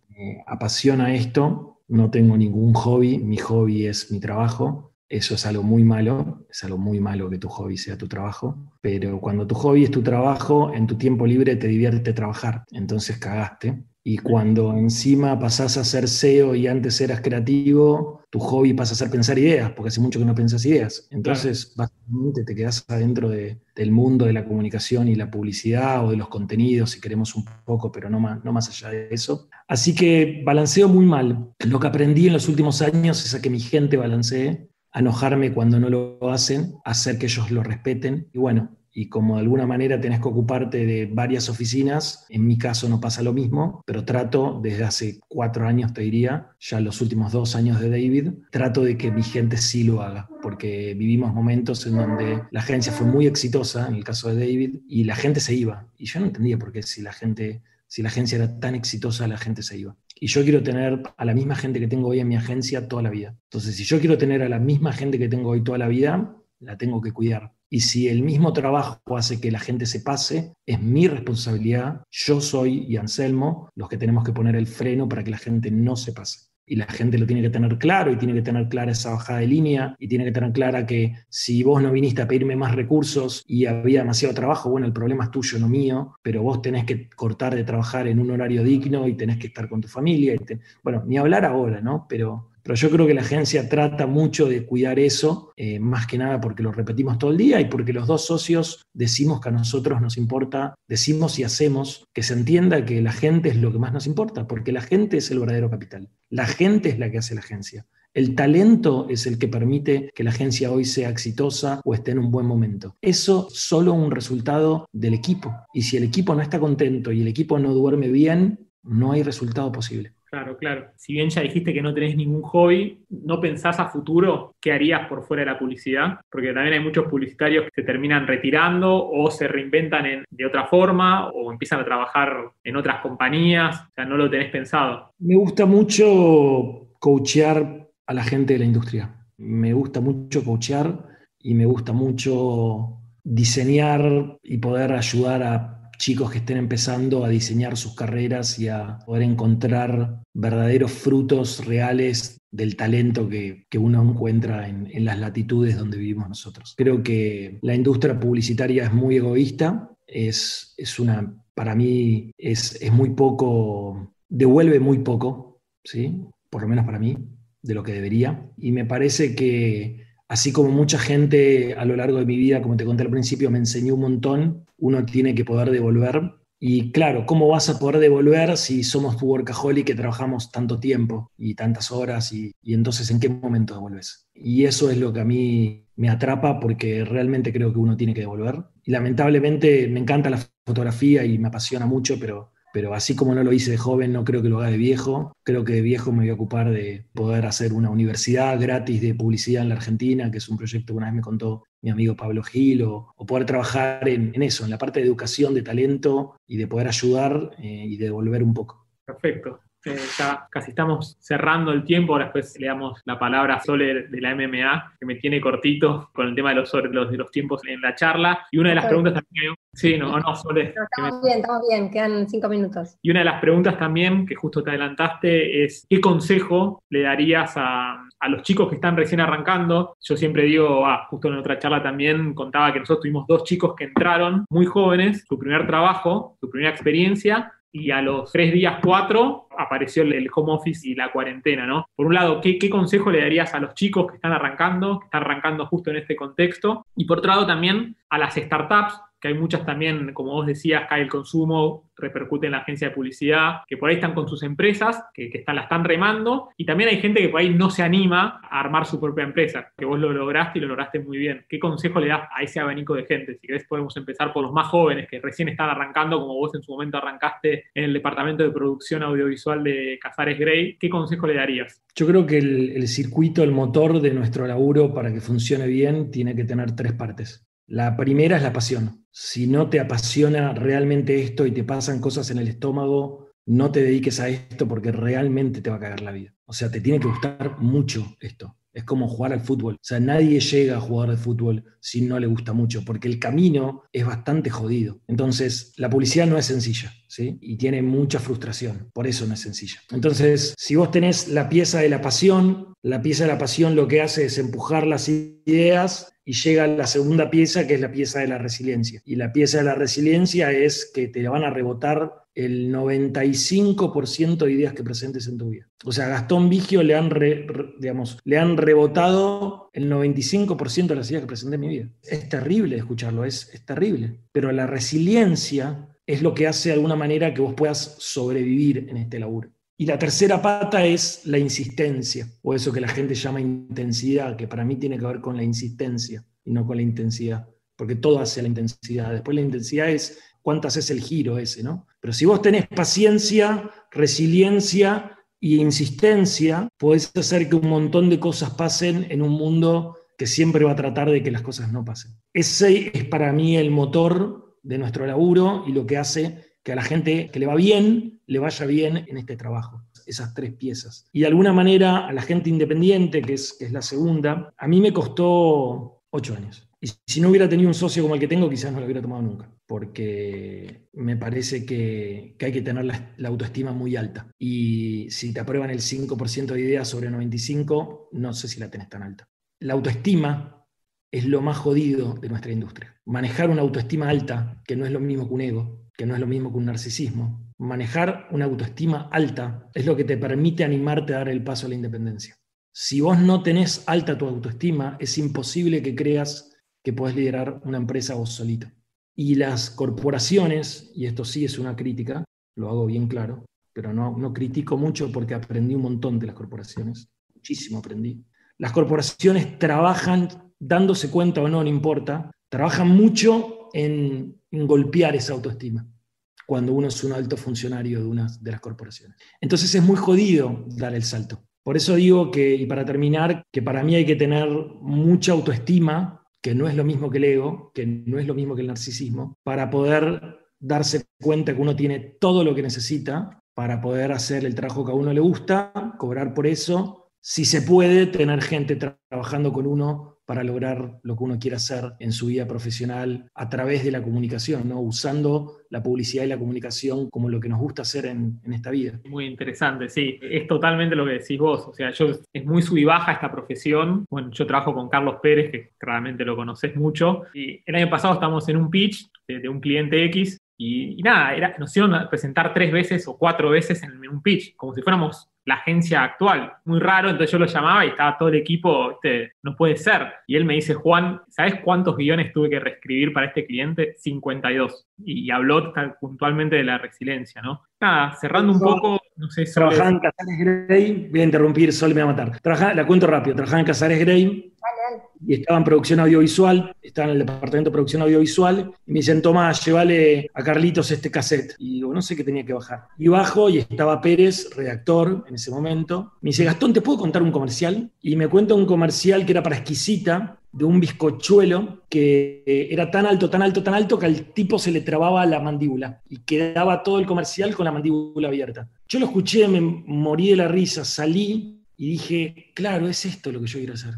Apasiona esto, no tengo ningún hobby, mi hobby es mi trabajo, eso es algo muy malo, es algo muy malo que tu hobby sea tu trabajo, pero cuando tu hobby es tu trabajo, en tu tiempo libre te divierte trabajar, entonces cagaste. Y cuando encima pasás a ser SEO y antes eras creativo, tu hobby pasa a ser pensar ideas, porque hace mucho que no pensás ideas. Entonces, claro. básicamente te quedás adentro de, del mundo de la comunicación y la publicidad o de los contenidos, si queremos un poco, pero no más, no más allá de eso. Así que balanceo muy mal. Lo que aprendí en los últimos años es a que mi gente balancee, enojarme cuando no lo hacen, hacer que ellos lo respeten. Y bueno, y como de alguna manera tenés que ocuparte de varias oficinas, en mi caso no pasa lo mismo, pero trato desde hace cuatro años, te diría, ya los últimos dos años de David, trato de que mi gente sí lo haga, porque vivimos momentos en donde la agencia fue muy exitosa, en el caso de David, y la gente se iba. Y yo no entendía por qué si la gente, si la agencia era tan exitosa, la gente se iba. Y yo quiero tener a la misma gente que tengo hoy en mi agencia toda la vida. Entonces, si yo quiero tener a la misma gente que tengo hoy toda la vida, la tengo que cuidar y si el mismo trabajo hace que la gente se pase, es mi responsabilidad. Yo soy y Anselmo los que tenemos que poner el freno para que la gente no se pase. Y la gente lo tiene que tener claro y tiene que tener clara esa bajada de línea y tiene que tener clara que si vos no viniste a pedirme más recursos y había demasiado trabajo, bueno, el problema es tuyo, no mío, pero vos tenés que cortar de trabajar en un horario digno y tenés que estar con tu familia. Te... Bueno, ni hablar ahora, ¿no? Pero pero yo creo que la agencia trata mucho de cuidar eso, eh, más que nada porque lo repetimos todo el día y porque los dos socios decimos que a nosotros nos importa, decimos y hacemos que se entienda que la gente es lo que más nos importa, porque la gente es el verdadero capital. La gente es la que hace la agencia. El talento es el que permite que la agencia hoy sea exitosa o esté en un buen momento. Eso solo un resultado del equipo. Y si el equipo no está contento y el equipo no duerme bien, no hay resultado posible. Claro, claro. Si bien ya dijiste que no tenés ningún hobby, ¿no pensás a futuro qué harías por fuera de la publicidad? Porque también hay muchos publicitarios que se terminan retirando o se reinventan en, de otra forma o empiezan a trabajar en otras compañías. O sea, no lo tenés pensado. Me gusta mucho coachear a la gente de la industria. Me gusta mucho coachear y me gusta mucho diseñar y poder ayudar a chicos que estén empezando a diseñar sus carreras y a poder encontrar verdaderos frutos reales del talento que, uno encuentra en, las latitudes donde vivimos nosotros. Creo que la industria publicitaria es muy egoísta, es, es una, para mí es, es muy poco, devuelve muy poco, ¿sí? por lo menos para mí, de lo que debería. Y me parece que así como mucha gente a lo largo de mi vida, como te conté al principio, me enseñó un montón, uno tiene que poder devolver. Y claro, ¿cómo vas a poder devolver si somos tu workaholic que trabajamos tanto tiempo y tantas horas? Y, y entonces, ¿en qué momento devuelves? Y eso es lo que a mí me atrapa porque realmente creo que uno tiene que devolver. Y lamentablemente me encanta la fotografía y me apasiona mucho, pero pero así como no lo hice de joven, no creo que lo haga de viejo. Creo que de viejo me voy a ocupar de poder hacer una universidad gratis de publicidad en la Argentina, que es un proyecto que una vez me contó mi amigo Pablo Gil, o, poder trabajar en, eso, en la parte de educación, de talento y de poder ayudar eh, y devolver un poco. Perfecto. Eh, ya casi estamos cerrando el tiempo, ahora después le damos la palabra a Sole de la MMA, que me tiene cortito con el tema de los, los, de los tiempos en la charla. Y una de las preguntas también, sí, no, no, Sole. estamos bien, estamos bien, quedan cinco minutos. Y una de las preguntas también, que justo te adelantaste, es ¿qué consejo le darías a, a los chicos que están recién arrancando? Yo siempre digo, ah, justo en otra charla también contaba que nosotros tuvimos dos chicos que entraron muy jóvenes, su primer trabajo, su primera experiencia, y a los tres días, cuatro, apareció el home office y la cuarentena, ¿no? Por un lado, ¿qué, consejo le darías a los chicos que están arrancando, que están arrancando justo en este contexto? Y por otro lado, también a las startups, que hay muchas también, como vos decías, cae el consumo, repercute en la agencia de publicidad, que por ahí están con sus empresas, que, están, la están remando, y también hay gente que por ahí no se anima a armar su propia empresa, que vos lo lograste y lo lograste muy bien. ¿Qué consejo le das a ese abanico de gente? Si querés podemos empezar por los más jóvenes, que recién están arrancando, como vos en su momento arrancaste en el departamento de producción audiovisual de Casares Grey, ¿qué consejo le darías? Yo creo que el circuito, el motor de nuestro laburo para que funcione bien, tiene que tener tres partes. La primera es la pasión. Si no te apasiona realmente esto y te pasan cosas en el estómago, no te dediques a esto porque realmente te va a cagar la vida. O sea, te tiene que gustar mucho esto. Es como jugar al fútbol. O sea, nadie llega a jugar de fútbol si no le gusta mucho, porque el camino es bastante jodido. Entonces, la publicidad no es sencilla, Y tiene mucha frustración. Por eso no es sencilla. Entonces, si vos tenés la pieza de la pasión, la pieza de la pasión lo que hace es empujar las ideas y llega la segunda pieza, que es la pieza de la resiliencia. Y la pieza de la resiliencia es que te van a rebotar el 95% de ideas que presentes en tu vida. O sea, a Gastón Vigio le han, digamos, le han rebotado el 95% de las ideas que presenté en mi vida. Es terrible escucharlo, es, es terrible. Pero la resiliencia es lo que hace de alguna manera que vos puedas sobrevivir en este laburo. Y la tercera pata es la insistencia, o eso que la gente llama intensidad, que para mí tiene que ver con la insistencia y no con la intensidad, porque todo hace la intensidad. Después la intensidad es cuántas es el giro ese, ¿no? Pero si vos tenés paciencia, resiliencia y insistencia, podés hacer que un montón de cosas pasen en un mundo que siempre va a tratar de que las cosas no pasen. Ese es para mí el motor de nuestro laburo y lo que hace que a la gente que le va bien, le vaya bien en este trabajo. Esas tres piezas. Y de alguna manera a la gente independiente, que es, es la segunda, a mí me costó ocho años. Y si no hubiera tenido un socio como el que tengo, quizás no lo hubiera tomado nunca, porque me parece que, hay que tener la, la, autoestima muy alta. Y si te aprueban el 5% de ideas sobre 95, no sé si la tenés tan alta. La autoestima es lo más jodido de nuestra industria. Manejar una autoestima alta, que no es lo mismo que un ego, que no es lo mismo que un narcisismo. Manejar una autoestima alta es lo que te permite animarte a dar el paso a la independencia. Si vos no tenés alta tu autoestima, es imposible que creas que podés liderar una empresa vos solito. Y las corporaciones, y esto sí es una crítica, lo hago bien claro, pero no, no critico mucho porque aprendí un montón de las corporaciones, muchísimo aprendí. Las corporaciones trabajan, dándose cuenta o no, no importa, trabajan mucho en golpear esa autoestima cuando uno es un alto funcionario de una de las corporaciones. Entonces es muy jodido dar el salto. Por eso digo que, y para terminar, que para mí hay que tener mucha autoestima, que no es lo mismo que el ego, que no es lo mismo que el narcisismo, para poder darse cuenta que uno tiene todo lo que necesita para poder hacer el trabajo que a uno le gusta, cobrar por eso, si se puede, tener gente trabajando con uno para lograr lo que uno quiere hacer en su vida profesional a través de la comunicación, ¿no? usando la publicidad y la comunicación como lo que nos gusta hacer en, en, esta vida. Muy interesante, sí. Es totalmente lo que decís vos. O sea, yo es muy sub baja esta profesión. Bueno, yo trabajo con Carlos Pérez, que realmente lo conoces mucho. Y el año pasado estamos en un pitch de, un cliente X y, nada, era, nos a presentar tres veces o cuatro veces en un pitch, como si fuéramos la agencia actual. Muy raro, entonces yo lo llamaba y estaba todo el equipo, no puede ser. Y él me dice, Juan, ¿sabes cuántos guiones tuve que reescribir para este cliente? 52. Y, habló puntualmente de la resiliencia, ¿no? Nada, cerrando un poco, no sé, Trabajaba en Casares Grey, voy a interrumpir, Sol me va a matar. Trabajaba, la cuento rápido, trabajaba en Casares Grey y estaba en producción audiovisual, estaba en el departamento de producción audiovisual, y me dicen, Tomás, llévale a Carlitos este cassette. Y digo, no sé qué tenía que bajar. Y bajo y estaba Pérez, redactor en ese momento. Me dice, Gastón, ¿te puedo contar un comercial? Y me cuenta un comercial que era para exquisita, de un bizcochuelo que era tan alto, tan alto, tan alto que al tipo se le trababa la mandíbula y quedaba todo el comercial con la mandíbula abierta. Yo lo escuché, me morí de la risa, salí y dije, claro, es esto lo que yo quiero hacer.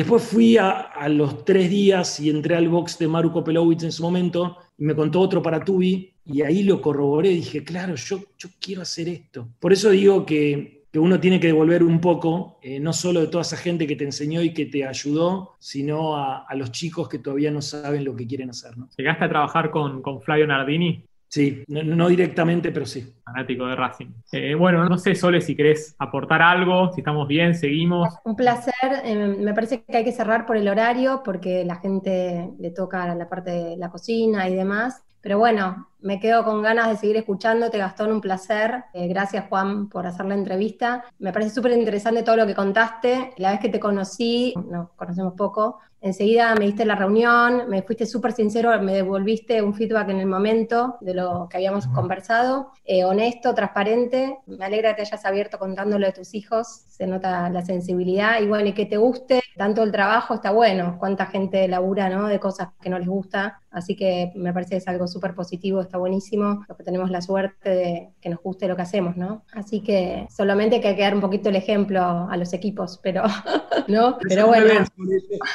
Después fui a, los tres días y entré al box de Maru Kopelowicz en su momento y me contó otro para Tubi y ahí lo corroboré. Dije, claro, yo, yo quiero hacer esto. Por eso digo que, que uno tiene que devolver un poco, eh, no solo de toda esa gente que te enseñó y que te ayudó, sino a, a los chicos que todavía no saben lo que quieren hacer. ¿no? ¿Llegaste a trabajar con, con Flavio Nardini? Sí, no, directamente, pero sí. Fanático de Racing. Eh, bueno, no sé, Sole, si querés aportar algo, si estamos bien, seguimos. Un placer. Eh, me parece que hay que cerrar por el horario porque la gente le toca la parte de la cocina y demás. Pero bueno, me quedo con ganas de seguir escuchándote, Gastón, un placer. Eh, gracias, Juan, por hacer la entrevista. Me parece súper interesante todo lo que contaste. La vez que te conocí, nos conocemos poco, enseguida me diste la reunión, me fuiste súper sincero, me devolviste un feedback en el momento de lo que habíamos conversado, eh, honesto, transparente. Me alegra que te hayas abierto contándolo de tus hijos, se nota la sensibilidad y bueno, y que te guste tanto el trabajo, está bueno. Cuánta gente labura, ¿no? De cosas que no les gusta. Así que me parece que es algo súper positivo está buenísimo, los que tenemos la suerte de que nos guste lo que hacemos, ¿no? Así que solamente hay que dar un poquito el ejemplo a los equipos, pero, ¿no? Pero, bueno.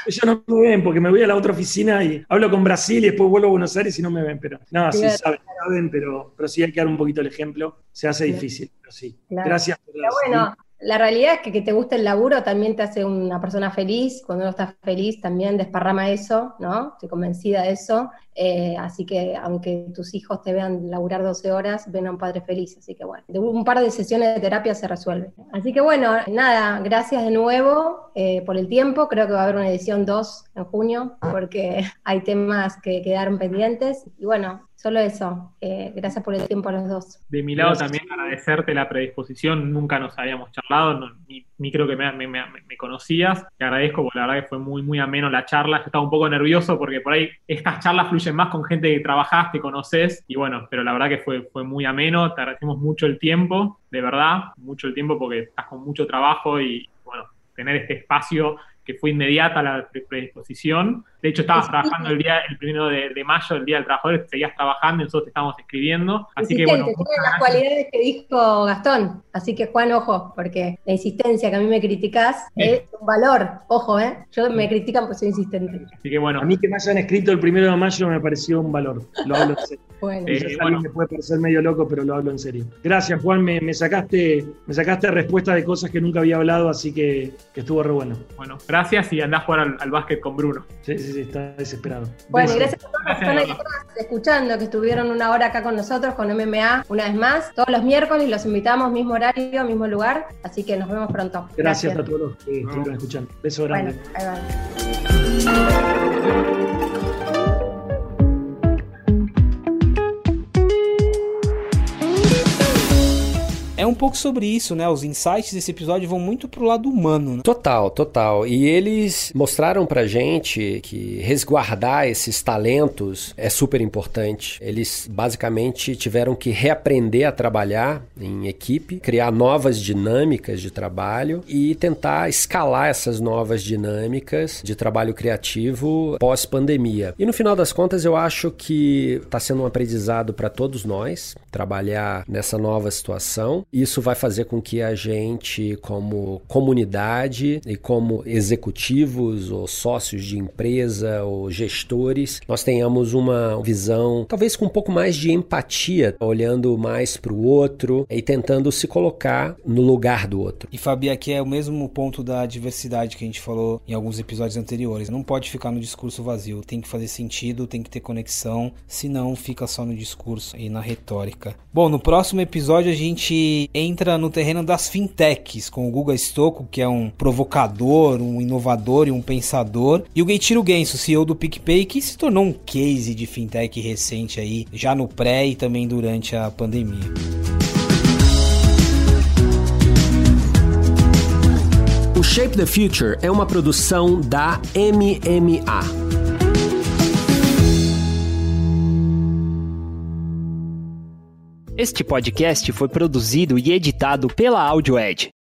ellos, no me ven porque me voy a la otra oficina y hablo con Brasil y después vuelvo a Buenos Aires y no me ven, pero no, sí, saben, saben, pero, pero sí hay que dar un poquito el ejemplo. Se hace difícil, pero sí. Gracias por pero bueno, la realidad es que que te guste el laburo también te hace una persona feliz. Cuando uno está feliz también desparrama eso, ¿no? Estoy convencida de eso. Eh, así que aunque tus hijos te vean laburar 12 horas, ven a un padre feliz. Así que bueno, un par de sesiones de terapia se resuelve. Así que bueno, nada, gracias de nuevo eh, por el tiempo. Creo que va a haber una edición 2 en junio porque hay temas que quedaron pendientes. Y bueno, Solo eso. Eh, gracias por el tiempo a los dos. De mi lado también agradecerte la predisposición. Nunca nos habíamos charlado, ni, creo que me, conocías. Te agradezco porque la verdad que fue muy, muy ameno la charla. Yo estaba un poco nervioso porque por ahí estas charlas fluyen más con gente que trabajás, que conoces. Y bueno, pero la verdad que fue, fue muy ameno. Te agradecemos mucho el tiempo, de verdad, mucho el tiempo porque estás con mucho trabajo y bueno, tener este espacio que fue inmediata la predisposición. De hecho, estabas trabajando el día, el primero de, mayo, el Día del Trabajador, seguías trabajando y nosotros te estábamos escribiendo. Así que bueno. Tiene las cualidades que dijo Gastón. Así que Juan, ojo, porque la insistencia que a mí me criticás es un valor. Ojo, ¿eh? Yo me critican porque soy insistente. Así que bueno. A mí que me hayan escrito el primero de mayo me pareció un valor. Lo hablo en serio. bueno. Eh, me puede parecer medio loco, pero lo hablo en serio. Gracias, Juan. Me, sacaste, me sacaste respuesta de cosas que nunca había hablado, así que, estuvo re bueno. Bueno, gracias y andás a jugar al, básquet con Bruno. Sí, sí, sí, está desesperado. Bueno, y gracias a todos los que están escuchando, que estuvieron una hora acá con nosotros, con MMA, una vez más. Todos los miércoles los invitamos, mismo horario, mismo lugar. Así que nos vemos pronto. Gracias, a todos los que estuvieron escuchando. Beso grande. Bueno, ahí va. É um pouco sobre isso, né? Os insights desse episódio vão muito pro lado humano. Né? Total, total. E eles mostraram pra gente que resguardar esses talentos é super importante. Eles basicamente tiveram que reaprender a trabalhar em equipe, criar novas dinâmicas de trabalho e tentar escalar essas novas dinâmicas de trabalho criativo pós-pandemia. E no final das contas, eu acho que está sendo um aprendizado para todos nós trabalhar nessa nova situação Isso vai fazer com que a gente, como comunidade e como executivos ou sócios de empresa ou gestores, nós tenhamos uma visão talvez com um pouco mais de empatia, olhando mais para o outro e tentando se colocar no lugar do outro. E Fabi, aqui é o mesmo ponto da diversidade que a gente falou em alguns episódios anteriores. Não pode ficar no discurso vazio, tem que fazer sentido, tem que ter conexão, senão fica só no discurso e na retórica. Bom, no próximo episódio a gente entra no terreno das fintechs com o Guga Stocco, que é um provocador, um inovador e um pensador, e o Geichiro Genso, CEO do PicPay, que se tornou um case de fintech recente aí, já no pré e também durante a pandemia. O Shape the Future é uma produção da MMA. Este podcast foi produzido e editado pela AudioEd